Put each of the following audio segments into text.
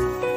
Bye.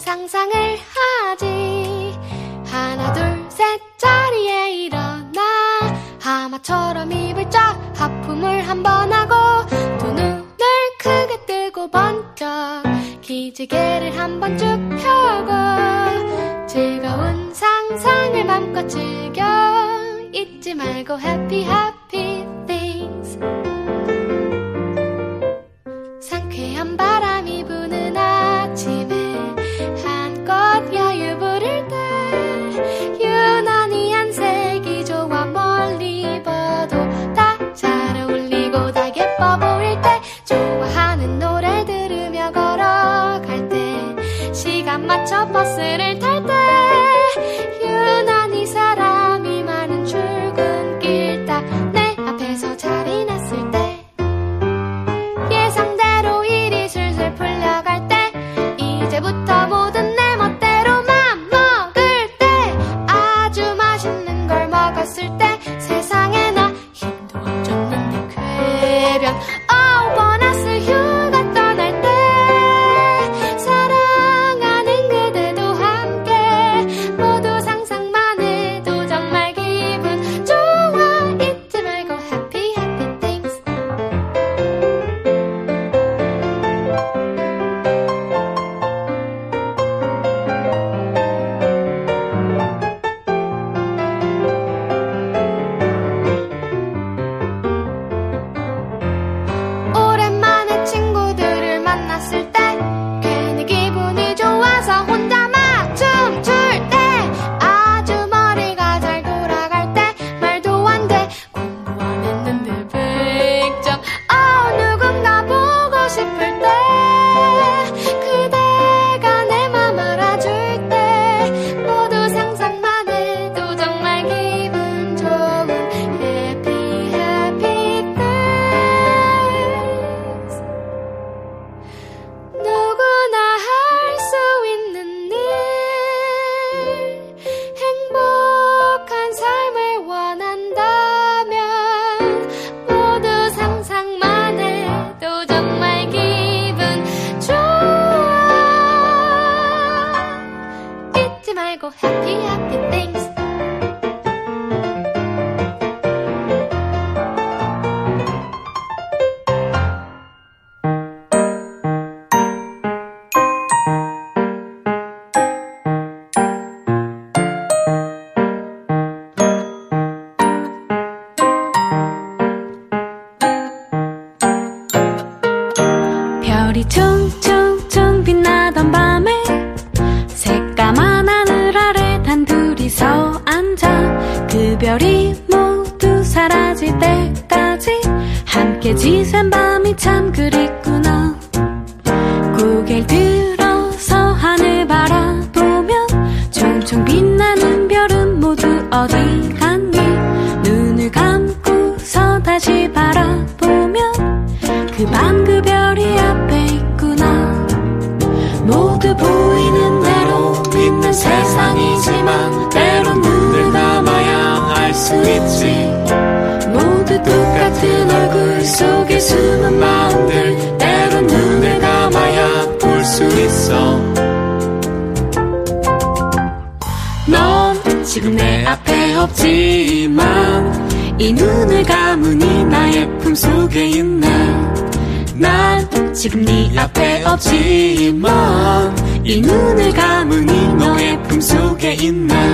상상을 하지. 하나 둘 셋 자리에 일어나. 하마처럼 입을 쫙 하품을 한 번 하고 두 눈을 크게 뜨고 번쩍 기지개를 한 번 쭉 펴고 즐거운 상상을 맘껏 즐겨 잊지 말고 해피 해피 忘れてて。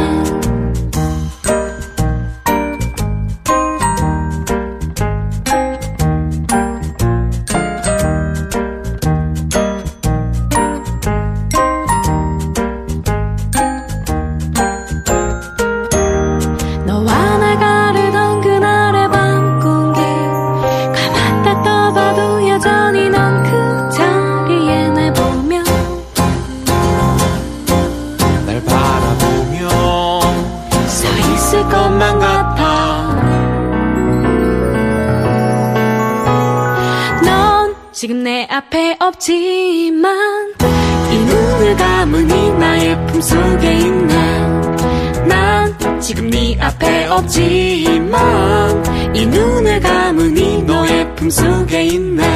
time 하지만 이 눈을 감은 이 나의 품속에 있나 난 지금 네 앞에 없지만 이 눈을 감은 이 너의 품속에 있나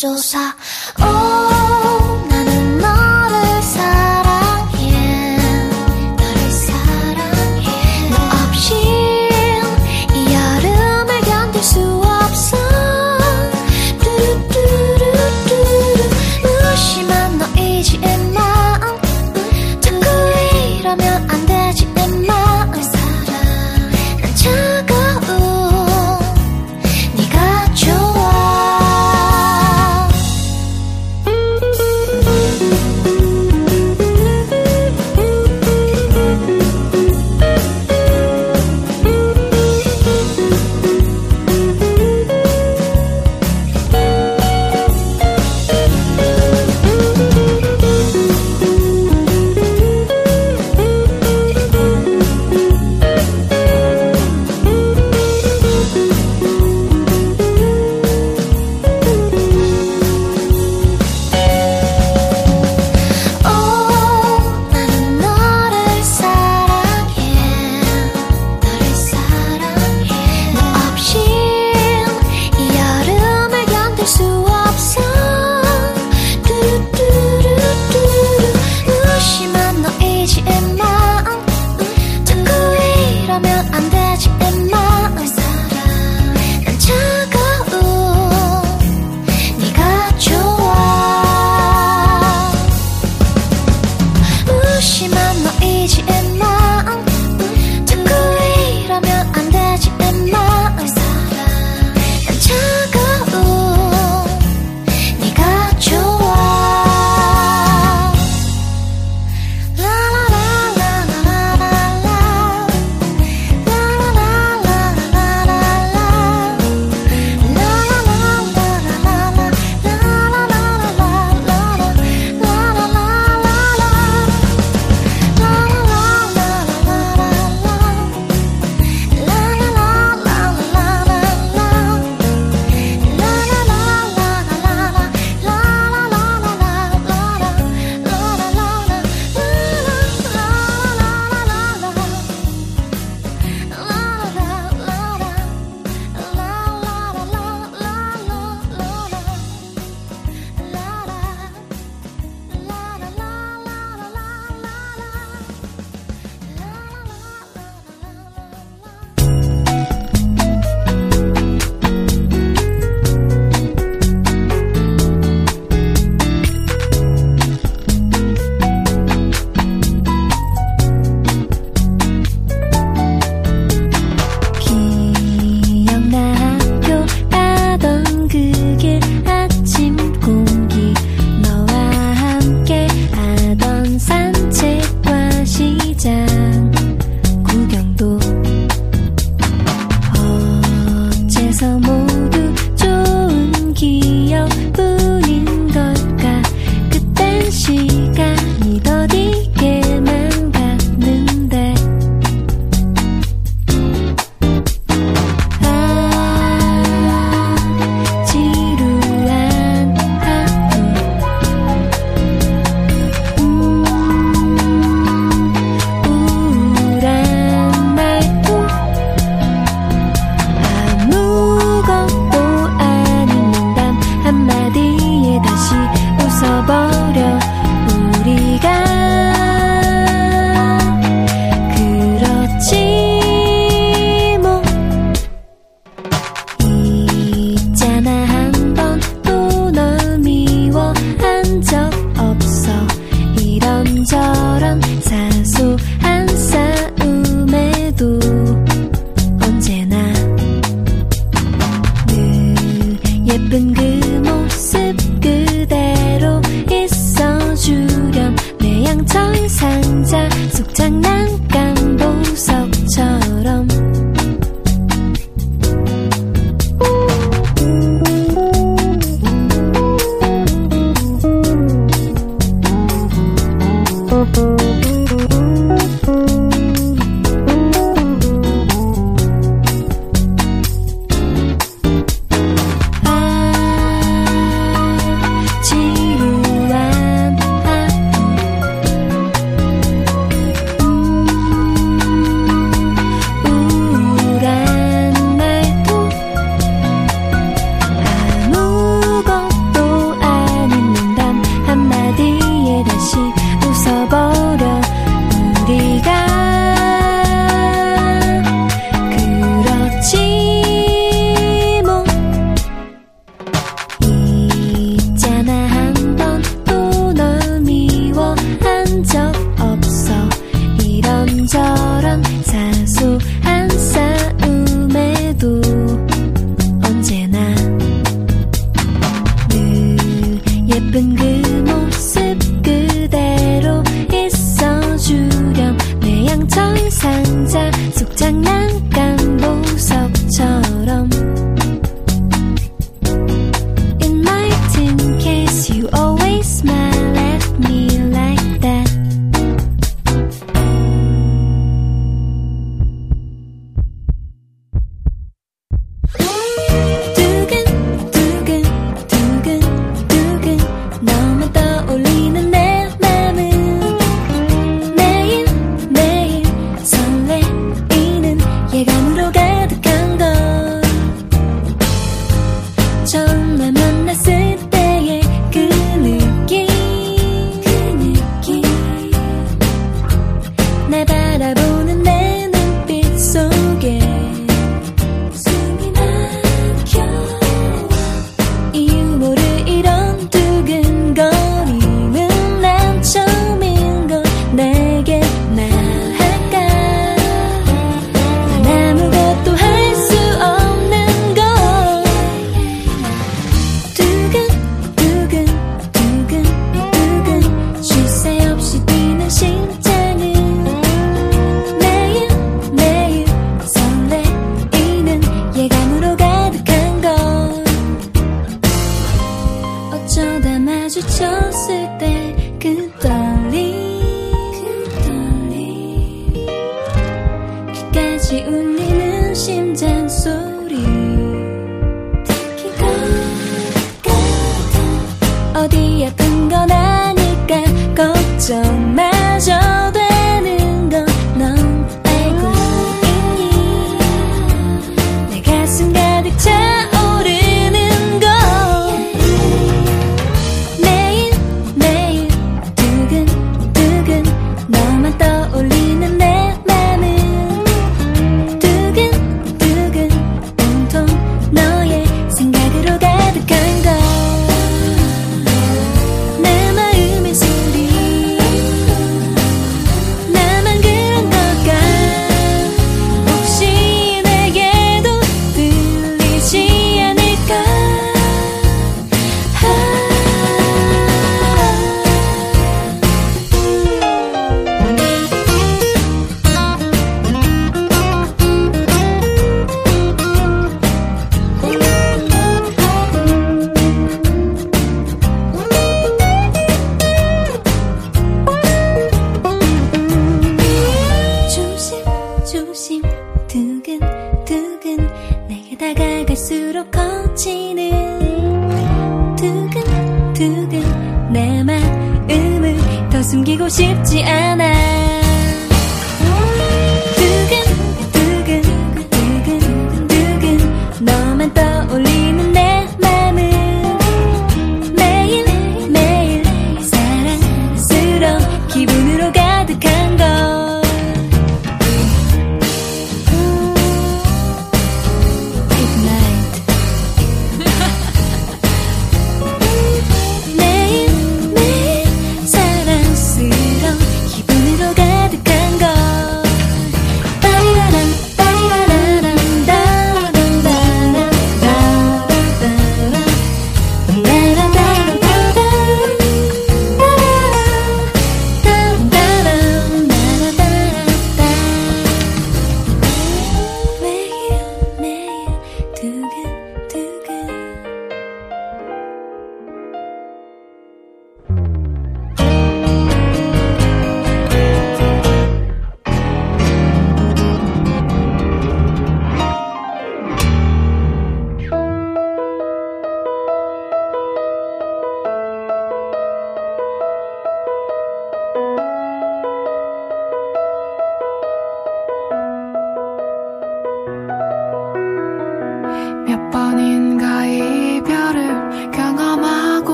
朱砂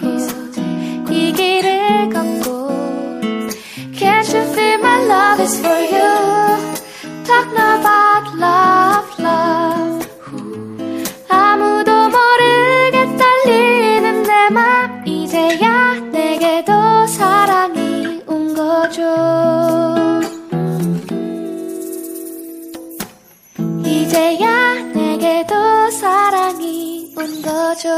걷고 이 길을 걷고 Can't you feel my love is for you Talking about love, love 아무도 모르게 떨리는 내 맘 이제야 내게도 사랑이 온 거죠 이제야 내게도 사랑이 온 거죠